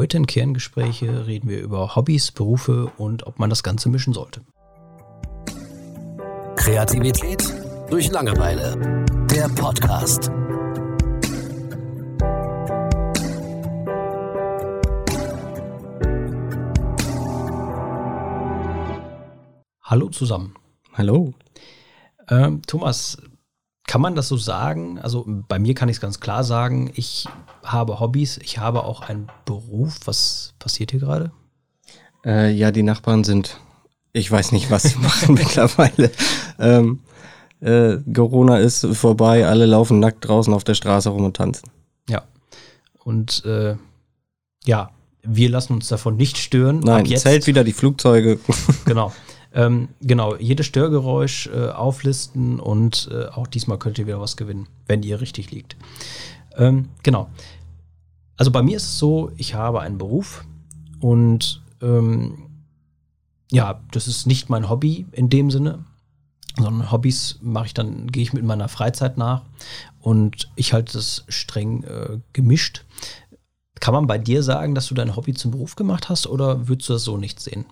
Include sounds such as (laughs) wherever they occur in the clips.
Heute in Kerngespräche reden wir über Hobbys, Berufe und ob man das Ganze mischen sollte. Kreativität durch Langeweile. Der Podcast. Hallo zusammen. Hallo. Ähm, Thomas, kann man das so sagen? Also bei mir kann ich es ganz klar sagen, ich habe Hobbys, ich habe auch einen Beruf. Was passiert hier gerade? Äh, ja, die Nachbarn sind, ich weiß nicht, was sie (laughs) machen mittlerweile. Ähm, äh, Corona ist vorbei, alle laufen nackt draußen auf der Straße rum und tanzen. Ja. Und äh, ja, wir lassen uns davon nicht stören. Nein, jetzt zählt wieder die Flugzeuge. genau. (laughs) Ähm, genau, jedes Störgeräusch äh, auflisten und äh, auch diesmal könnt ihr wieder was gewinnen, wenn ihr richtig liegt. Ähm, genau. Also bei mir ist es so, ich habe einen Beruf und ähm, ja, das ist nicht mein Hobby in dem Sinne, sondern Hobbys mache ich dann, gehe ich mit meiner Freizeit nach und ich halte das streng äh, gemischt. Kann man bei dir sagen, dass du dein Hobby zum Beruf gemacht hast oder würdest du das so nicht sehen?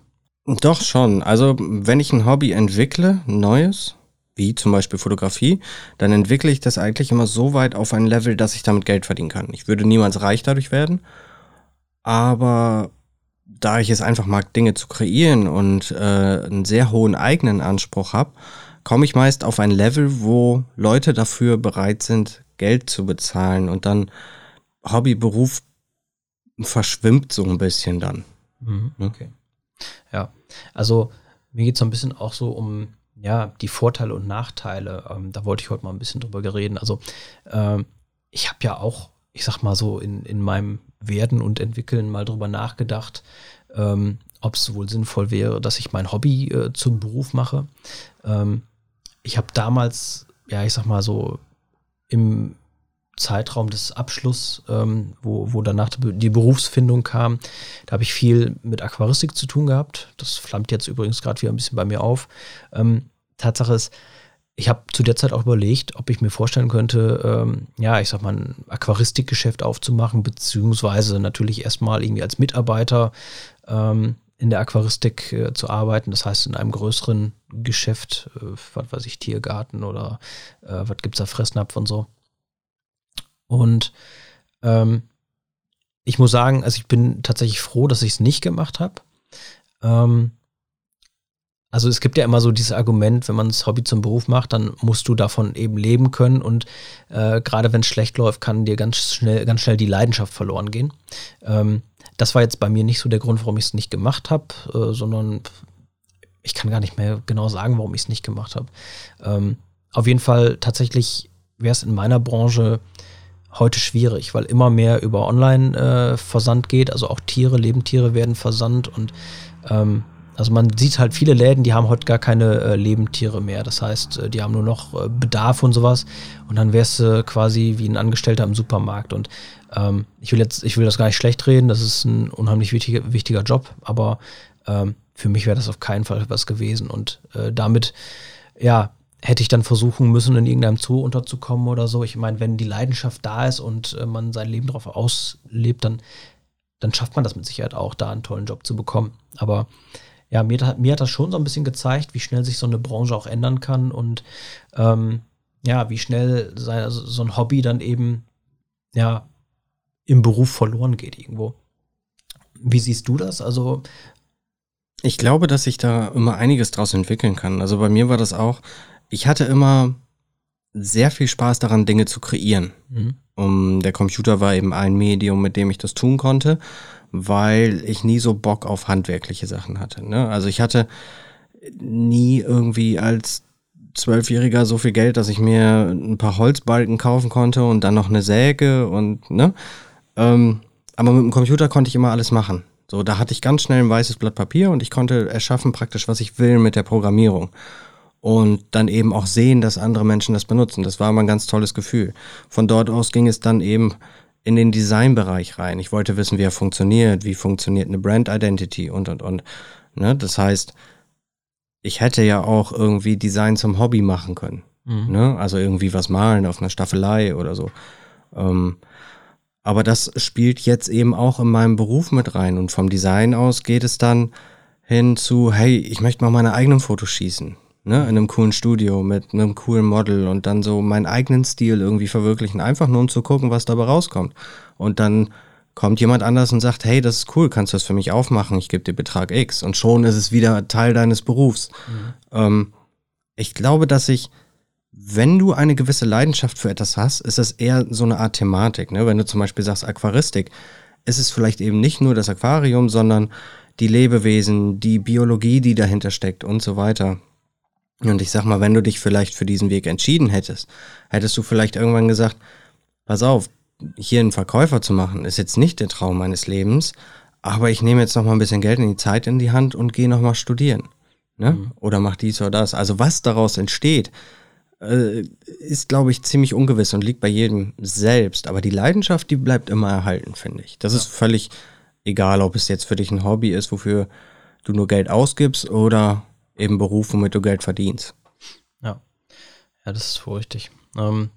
Doch schon. Also wenn ich ein Hobby entwickle, neues, wie zum Beispiel Fotografie, dann entwickle ich das eigentlich immer so weit auf ein Level, dass ich damit Geld verdienen kann. Ich würde niemals reich dadurch werden, aber da ich es einfach mag, Dinge zu kreieren und äh, einen sehr hohen eigenen Anspruch habe, komme ich meist auf ein Level, wo Leute dafür bereit sind, Geld zu bezahlen und dann Hobbyberuf verschwimmt so ein bisschen dann. Mhm, okay. Ja, also mir geht es so ein bisschen auch so um ja, die Vorteile und Nachteile. Ähm, da wollte ich heute mal ein bisschen drüber reden. Also ähm, ich habe ja auch, ich sag mal so, in, in meinem Werden und Entwickeln mal drüber nachgedacht, ähm, ob es wohl sinnvoll wäre, dass ich mein Hobby äh, zum Beruf mache. Ähm, ich habe damals, ja, ich sag mal so, im Zeitraum des Abschlusses, ähm, wo, wo danach die Berufsfindung kam, da habe ich viel mit Aquaristik zu tun gehabt. Das flammt jetzt übrigens gerade wieder ein bisschen bei mir auf. Ähm, Tatsache ist, ich habe zu der Zeit auch überlegt, ob ich mir vorstellen könnte, ähm, ja, ich sag mal, ein Aquaristikgeschäft aufzumachen, beziehungsweise natürlich erstmal irgendwie als Mitarbeiter ähm, in der Aquaristik äh, zu arbeiten. Das heißt, in einem größeren Geschäft, äh, was weiß ich, Tiergarten oder äh, was gibt es da, Fressnapf und so. Und ähm, ich muss sagen, also ich bin tatsächlich froh, dass ich es nicht gemacht habe. Ähm, also es gibt ja immer so dieses Argument, wenn man das Hobby zum Beruf macht, dann musst du davon eben leben können und äh, gerade wenn es schlecht läuft, kann dir ganz schnell, ganz schnell die Leidenschaft verloren gehen. Ähm, das war jetzt bei mir nicht so der Grund, warum ich es nicht gemacht habe, äh, sondern ich kann gar nicht mehr genau sagen, warum ich es nicht gemacht habe. Ähm, auf jeden Fall tatsächlich wäre es in meiner Branche heute schwierig, weil immer mehr über Online-Versand äh, geht. Also auch Tiere, Lebendtiere werden versandt und ähm, also man sieht halt viele Läden, die haben heute gar keine äh, Lebendtiere mehr. Das heißt, äh, die haben nur noch äh, Bedarf und sowas. Und dann wärst du quasi wie ein Angestellter im Supermarkt. Und ähm, ich will jetzt, ich will das gar nicht schlecht reden. Das ist ein unheimlich wichtiger, wichtiger Job. Aber ähm, für mich wäre das auf keinen Fall was gewesen. Und äh, damit, ja, hätte ich dann versuchen müssen, in irgendeinem Zoo unterzukommen oder so. Ich meine, wenn die Leidenschaft da ist und äh, man sein Leben darauf auslebt, dann, dann schafft man das mit Sicherheit auch, da einen tollen Job zu bekommen. Aber ja, mir, mir hat das schon so ein bisschen gezeigt, wie schnell sich so eine Branche auch ändern kann und ähm, ja, wie schnell sein, also so ein Hobby dann eben ja im Beruf verloren geht irgendwo. Wie siehst du das? Also ich glaube, dass sich da immer einiges draus entwickeln kann. Also bei mir war das auch, ich hatte immer sehr viel Spaß daran, Dinge zu kreieren. Mhm. Um, der Computer war eben ein Medium, mit dem ich das tun konnte, weil ich nie so Bock auf handwerkliche Sachen hatte. Ne? Also ich hatte nie irgendwie als Zwölfjähriger so viel Geld, dass ich mir ein paar Holzbalken kaufen konnte und dann noch eine Säge und ne. Ähm, aber mit dem Computer konnte ich immer alles machen. So, da hatte ich ganz schnell ein weißes Blatt Papier und ich konnte erschaffen praktisch, was ich will mit der Programmierung und dann eben auch sehen, dass andere Menschen das benutzen. Das war immer ein ganz tolles Gefühl. Von dort aus ging es dann eben in den Designbereich rein. Ich wollte wissen, wie er funktioniert, wie funktioniert eine Brand Identity und und und. Ne? Das heißt, ich hätte ja auch irgendwie Design zum Hobby machen können. Mhm. Ne? Also irgendwie was malen auf einer Staffelei oder so. Ähm, Aber das spielt jetzt eben auch in meinem Beruf mit rein. Und vom Design aus geht es dann hin zu, hey, ich möchte mal meine eigenen Fotos schießen. Ne, in einem coolen Studio mit einem coolen Model und dann so meinen eigenen Stil irgendwie verwirklichen, einfach nur um zu gucken, was dabei rauskommt. Und dann kommt jemand anders und sagt, hey, das ist cool, kannst du das für mich aufmachen, ich gebe dir Betrag X. Und schon ist es wieder Teil deines Berufs. Mhm. Ähm, ich glaube, dass ich, wenn du eine gewisse Leidenschaft für etwas hast, ist das eher so eine Art Thematik. Ne? Wenn du zum Beispiel sagst Aquaristik, ist es vielleicht eben nicht nur das Aquarium, sondern die Lebewesen, die Biologie, die dahinter steckt und so weiter. Und ich sag mal, wenn du dich vielleicht für diesen Weg entschieden hättest, hättest du vielleicht irgendwann gesagt, pass auf, hier einen Verkäufer zu machen, ist jetzt nicht der Traum meines Lebens, aber ich nehme jetzt noch mal ein bisschen Geld in die Zeit in die Hand und gehe noch mal studieren. Ne? Mhm. Oder mach dies oder das. Also was daraus entsteht, äh, ist, glaube ich, ziemlich ungewiss und liegt bei jedem selbst. Aber die Leidenschaft, die bleibt immer erhalten, finde ich. Das ja. ist völlig egal, ob es jetzt für dich ein Hobby ist, wofür du nur Geld ausgibst oder eben Beruf, womit du Geld verdienst. Ja, ja, das ist furchtig. Ähm,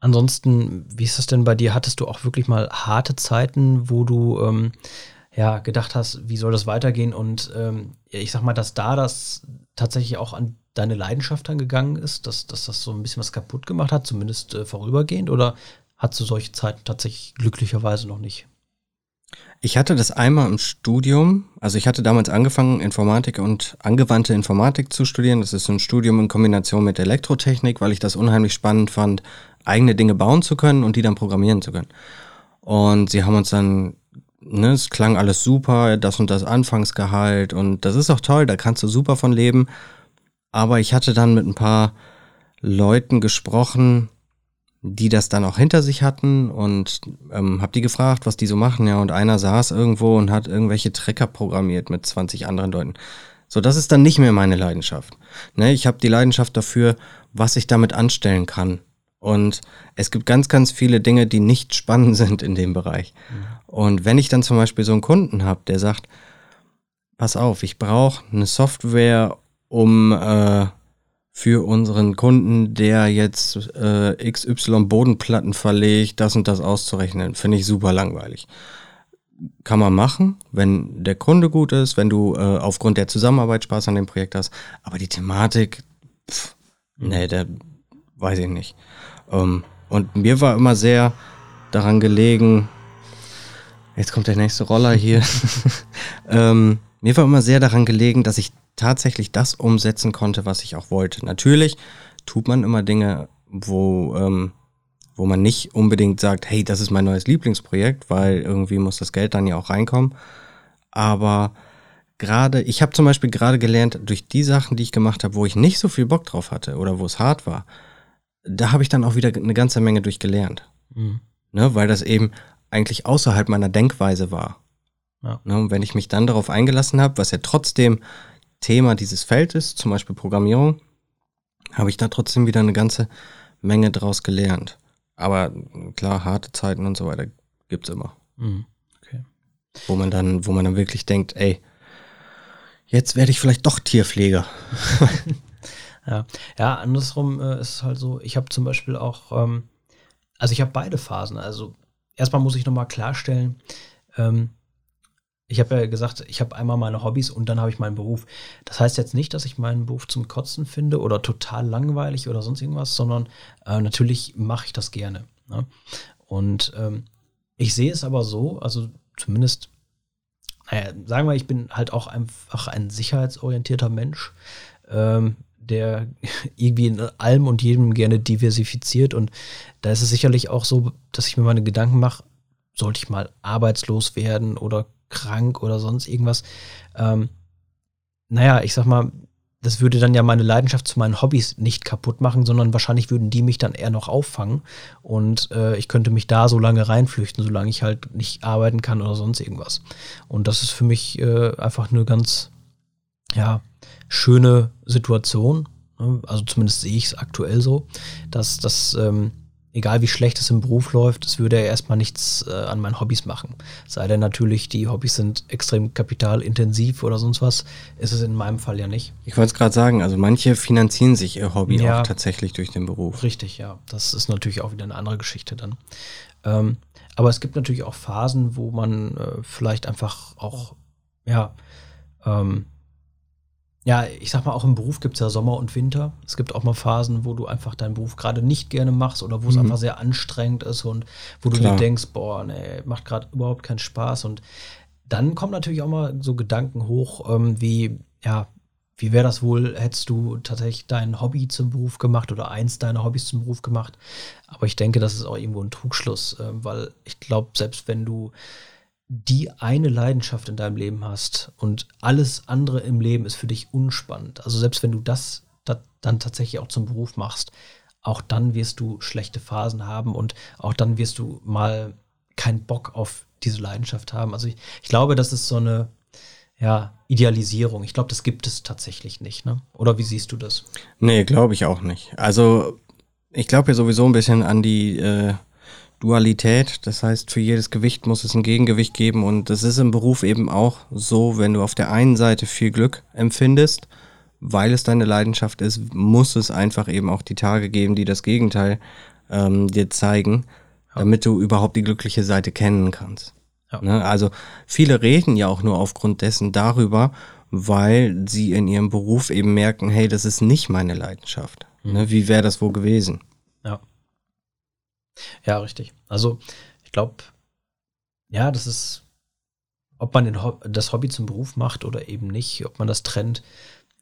ansonsten, wie ist das denn bei dir? Hattest du auch wirklich mal harte Zeiten, wo du ähm, ja gedacht hast, wie soll das weitergehen? Und ähm, ich sag mal, dass da das tatsächlich auch an deine Leidenschaft angegangen ist, dass, dass das so ein bisschen was kaputt gemacht hat, zumindest äh, vorübergehend? Oder hast du solche Zeiten tatsächlich glücklicherweise noch nicht? Ich hatte das einmal im Studium. Also ich hatte damals angefangen, Informatik und angewandte Informatik zu studieren. Das ist ein Studium in Kombination mit Elektrotechnik, weil ich das unheimlich spannend fand, eigene Dinge bauen zu können und die dann programmieren zu können. Und sie haben uns dann, ne, es klang alles super, das und das Anfangsgehalt und das ist auch toll, da kannst du super von leben. Aber ich hatte dann mit ein paar Leuten gesprochen, die das dann auch hinter sich hatten und ähm, hab die gefragt, was die so machen, ja, und einer saß irgendwo und hat irgendwelche Trecker programmiert mit 20 anderen Leuten. So, das ist dann nicht mehr meine Leidenschaft. Ne, ich habe die Leidenschaft dafür, was ich damit anstellen kann. Und es gibt ganz, ganz viele Dinge, die nicht (laughs) spannend sind in dem Bereich. Mhm. Und wenn ich dann zum Beispiel so einen Kunden habe, der sagt, pass auf, ich brauche eine Software, um äh, für unseren Kunden, der jetzt äh, XY Bodenplatten verlegt, das und das auszurechnen. Finde ich super langweilig. Kann man machen, wenn der Kunde gut ist, wenn du äh, aufgrund der Zusammenarbeit Spaß an dem Projekt hast. Aber die Thematik, pff, nee, der weiß ich nicht. Ähm, und mir war immer sehr daran gelegen, jetzt kommt der nächste Roller hier. (laughs) (laughs) ähm, mir war immer sehr daran gelegen, dass ich tatsächlich das umsetzen konnte, was ich auch wollte. Natürlich tut man immer Dinge, wo, ähm, wo man nicht unbedingt sagt, hey, das ist mein neues Lieblingsprojekt, weil irgendwie muss das Geld dann ja auch reinkommen. Aber gerade, ich habe zum Beispiel gerade gelernt, durch die Sachen, die ich gemacht habe, wo ich nicht so viel Bock drauf hatte oder wo es hart war, da habe ich dann auch wieder eine ganze Menge durchgelernt. Mhm. Ne, weil das eben eigentlich außerhalb meiner Denkweise war. Ja. Ne, und wenn ich mich dann darauf eingelassen habe, was ja trotzdem Thema dieses Feldes, zum Beispiel Programmierung, habe ich da trotzdem wieder eine ganze Menge draus gelernt. Aber klar, harte Zeiten und so weiter gibt es immer. Mhm. Okay. Wo man dann, wo man dann wirklich denkt, ey, jetzt werde ich vielleicht doch Tierpfleger. (laughs) ja. ja, andersrum äh, ist es halt so, ich habe zum Beispiel auch, ähm, also ich habe beide Phasen. Also erstmal muss ich nochmal klarstellen, ähm, ich habe ja gesagt, ich habe einmal meine Hobbys und dann habe ich meinen Beruf. Das heißt jetzt nicht, dass ich meinen Beruf zum Kotzen finde oder total langweilig oder sonst irgendwas, sondern äh, natürlich mache ich das gerne. Ne? Und ähm, ich sehe es aber so, also zumindest, naja, sagen wir, ich bin halt auch einfach ein sicherheitsorientierter Mensch, ähm, der (laughs) irgendwie in allem und jedem gerne diversifiziert. Und da ist es sicherlich auch so, dass ich mir meine Gedanken mache, sollte ich mal arbeitslos werden oder krank oder sonst irgendwas. Ähm, naja, ich sag mal, das würde dann ja meine Leidenschaft zu meinen Hobbys nicht kaputt machen, sondern wahrscheinlich würden die mich dann eher noch auffangen und äh, ich könnte mich da so lange reinflüchten, solange ich halt nicht arbeiten kann oder sonst irgendwas. Und das ist für mich äh, einfach eine ganz, ja, schöne Situation. Ne? Also zumindest sehe ich es aktuell so, dass das ähm, egal wie schlecht es im Beruf läuft, es würde er erstmal nichts äh, an meinen Hobbys machen. Sei denn natürlich, die Hobbys sind extrem kapitalintensiv oder sonst was, ist es in meinem Fall ja nicht. Ich wollte es gerade sagen, also manche finanzieren sich ihr Hobby ja, auch tatsächlich durch den Beruf. Richtig, ja. Das ist natürlich auch wieder eine andere Geschichte dann. Ähm, Aber es gibt natürlich auch Phasen, wo man äh, vielleicht einfach auch, ja, ähm, ja, ich sag mal, auch im Beruf gibt es ja Sommer und Winter. Es gibt auch mal Phasen, wo du einfach deinen Beruf gerade nicht gerne machst oder wo es mhm. einfach sehr anstrengend ist und wo du Klar. dir denkst, boah, nee, macht gerade überhaupt keinen Spaß. Und dann kommen natürlich auch mal so Gedanken hoch, ähm, wie, ja, wie wäre das wohl, hättest du tatsächlich dein Hobby zum Beruf gemacht oder eins deiner Hobbys zum Beruf gemacht? Aber ich denke, das ist auch irgendwo ein Trugschluss, äh, weil ich glaube, selbst wenn du die eine Leidenschaft in deinem Leben hast und alles andere im Leben ist für dich unspannend. Also selbst wenn du das, dann tatsächlich auch zum Beruf machst, auch dann wirst du schlechte Phasen haben und auch dann wirst du mal keinen Bock auf diese Leidenschaft haben. Also ich, ich glaube, das ist so eine ja, Idealisierung. Ich glaube, das gibt es tatsächlich nicht. Ne? Oder wie siehst du das? Nee, glaube ich auch nicht. Also ich glaube ja sowieso ein bisschen an die äh, Dualität. Das heißt, für jedes Gewicht muss es ein Gegengewicht geben. Und das ist im Beruf eben auch so, wenn du auf der einen Seite viel Glück empfindest, weil es deine Leidenschaft ist, muss es einfach eben auch die Tage geben, die das Gegenteil ähm, dir zeigen, ja. damit du überhaupt die glückliche Seite kennen kannst. Ja. Ne? Also viele reden ja auch nur aufgrund dessen darüber, weil sie in ihrem Beruf eben merken, hey, das ist nicht meine Leidenschaft. Mhm. Ne? Wie wäre das wohl gewesen? Ja. Richtig. Also ich glaube, ja, das ist, ob man das Hobby zum Beruf macht oder eben nicht, ob man das trennt,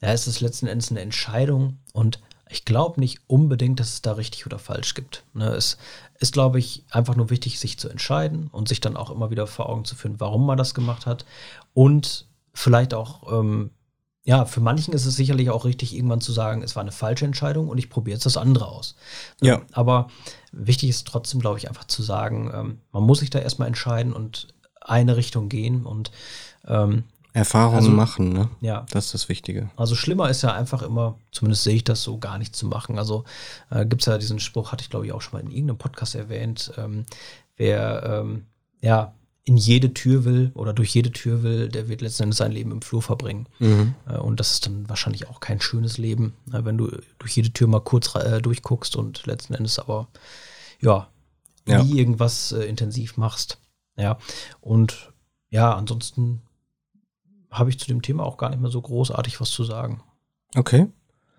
ja, ist es letzten Endes eine Entscheidung und ich glaube nicht unbedingt, dass es da richtig oder falsch gibt. Ne, es ist, glaube ich, einfach nur wichtig, sich zu entscheiden und sich dann auch immer wieder vor Augen zu führen, warum man das gemacht hat und vielleicht auch ähm, ja, für manchen ist es sicherlich auch richtig, irgendwann zu sagen, es war eine falsche Entscheidung und ich probiere jetzt das andere aus. Ja. Aber wichtig ist trotzdem, glaube ich, einfach zu sagen, ähm, man muss sich da erstmal entscheiden und eine Richtung gehen und ähm, Erfahrungen also, machen, ne? Ja. Das ist das Wichtige. Also schlimmer ist ja einfach immer, zumindest sehe ich das so, gar nicht zu machen. Also äh, gibt es ja diesen Spruch, hatte ich glaube ich auch schon mal in irgendeinem Podcast erwähnt, ähm, wer ähm, ja in jede Tür will oder durch jede Tür will, der wird letztendlich sein Leben im Flur verbringen. Mhm. Äh, und das ist dann wahrscheinlich auch kein schönes Leben, ne, wenn du durch jede Tür mal kurz äh, durchguckst und letzten Endes aber ja, ja. nie irgendwas äh, intensiv machst. Ja, und ja, ansonsten habe ich zu dem Thema auch gar nicht mehr so großartig was zu sagen. Okay.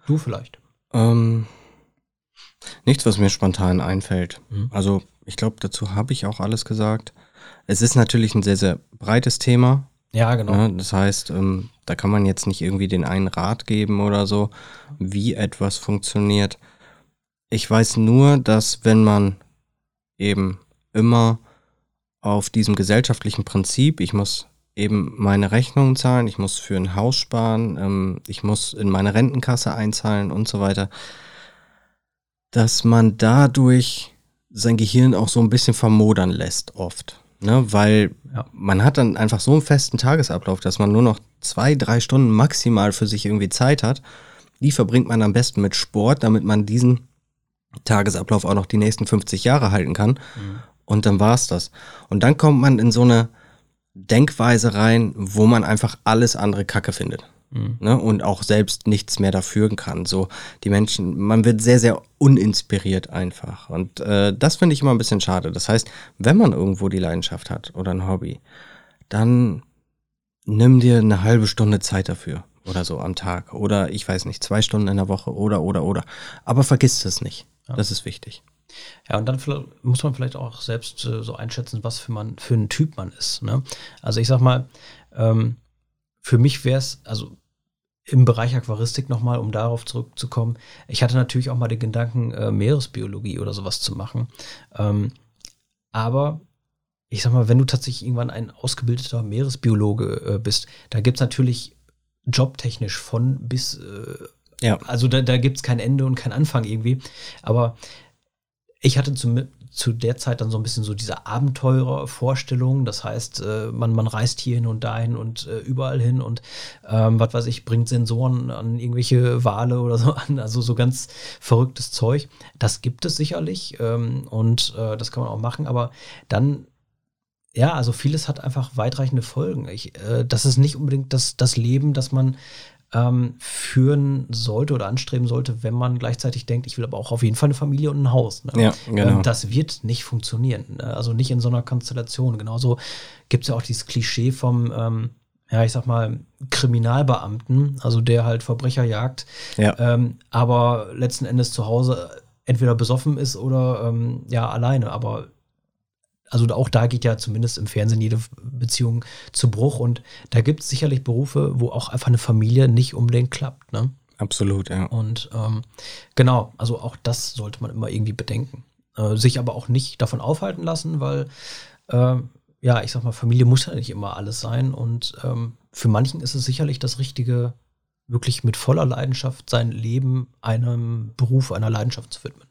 Du vielleicht. Ähm, nichts, was mir spontan einfällt. Mhm. Also ich glaube, dazu habe ich auch alles gesagt. Es ist natürlich ein sehr, sehr breites Thema. Ja, genau. Ja, das heißt, ähm, da kann man jetzt nicht irgendwie den einen Rat geben oder so, wie etwas funktioniert. Ich weiß nur, dass wenn man eben immer auf diesem gesellschaftlichen Prinzip, ich muss eben meine Rechnungen zahlen, ich muss für ein Haus sparen, ähm, ich muss in meine Rentenkasse einzahlen und so weiter, dass man dadurch sein Gehirn auch so ein bisschen vermodern lässt oft. Ne, weil ja. man hat dann einfach so einen festen Tagesablauf, dass man nur noch zwei, drei Stunden maximal für sich irgendwie Zeit hat. Die verbringt man am besten mit Sport, damit man diesen Tagesablauf auch noch die nächsten 50 Jahre halten kann. Mhm. Und dann war's das. Und dann kommt man in so eine Denkweise rein, wo man einfach alles andere Kacke findet. Mhm. Ne? Und auch selbst nichts mehr dafür kann. So, die Menschen, man wird sehr, sehr uninspiriert einfach. Und äh, das finde ich immer ein bisschen schade. Das heißt, wenn man irgendwo die Leidenschaft hat oder ein Hobby, dann nimm dir eine halbe Stunde Zeit dafür oder so am Tag. Oder ich weiß nicht, zwei Stunden in der Woche oder, oder, oder. Aber vergiss das nicht. Ja. Das ist wichtig. Ja, und dann muss man vielleicht auch selbst äh, so einschätzen, was für, man, für ein Typ man ist. Ne? Also ich sag mal, ähm, für mich wäre es, also im Bereich Aquaristik nochmal, um darauf zurückzukommen. Ich hatte natürlich auch mal den Gedanken, äh, Meeresbiologie oder sowas zu machen. Ähm, aber ich sag mal, wenn du tatsächlich irgendwann ein ausgebildeter Meeresbiologe äh, bist, da gibt es natürlich jobtechnisch von bis, äh, ja. also da, da gibt es kein Ende und kein Anfang irgendwie. Aber ich hatte zum, zu der Zeit dann so ein bisschen so diese Abenteurervorstellung. Das heißt, äh, man, man reist hierhin und dahin und äh, überall hin und ähm, was weiß ich, bringt Sensoren an irgendwelche Wale oder so (laughs) an. Also so ganz verrücktes Zeug. Das gibt es sicherlich ähm, und äh, das kann man auch machen, aber dann ja, also vieles hat einfach weitreichende Folgen. Ich, äh, das ist nicht unbedingt das, das Leben, das man ähm, führen sollte oder anstreben sollte, wenn man gleichzeitig denkt, ich will aber auch auf jeden Fall eine Familie und ein Haus. Ne? Ja, genau. Ähm, das wird nicht funktionieren. Ne? Also nicht in so einer Konstellation. Genauso gibt es ja auch dieses Klischee vom, ähm, ja, ich sag mal, Kriminalbeamten, also der halt Verbrecher jagt, Ja. ähm, aber letzten Endes zu Hause entweder besoffen ist oder ähm, ja, alleine. Aber also auch da geht ja zumindest im Fernsehen jede Beziehung zu Bruch und da gibt es sicherlich Berufe, wo auch einfach eine Familie nicht unbedingt klappt. Ne? Absolut, ja. Und ähm, genau, also auch das sollte man immer irgendwie bedenken. Äh, sich aber auch nicht davon aufhalten lassen, weil, äh, ja, ich sag mal, Familie muss ja nicht immer alles sein. Und ähm, für manchen ist es sicherlich das Richtige, wirklich mit voller Leidenschaft sein Leben einem Beruf, einer Leidenschaft zu widmen.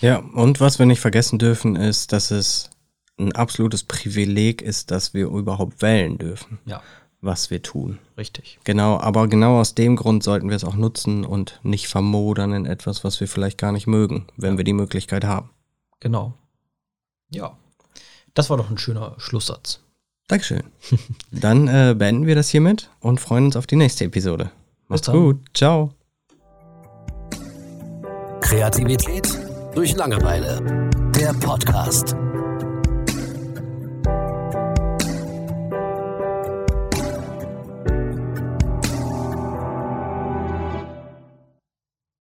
Ja, und was wir nicht vergessen dürfen, ist, dass es ein absolutes Privileg ist, dass wir überhaupt wählen dürfen, Ja, was wir tun. richtig. Genau, aber genau aus dem Grund sollten wir es auch nutzen und nicht vermodern in etwas, was wir vielleicht gar nicht mögen, wenn wir die Möglichkeit haben. Genau. Ja, das war doch ein schöner Schlusssatz. Dankeschön. (laughs) Dann äh, beenden wir das hiermit und freuen uns auf die nächste Episode. Macht's dann. gut. Ciao. Kreativität durch Langeweile. Der Podcast.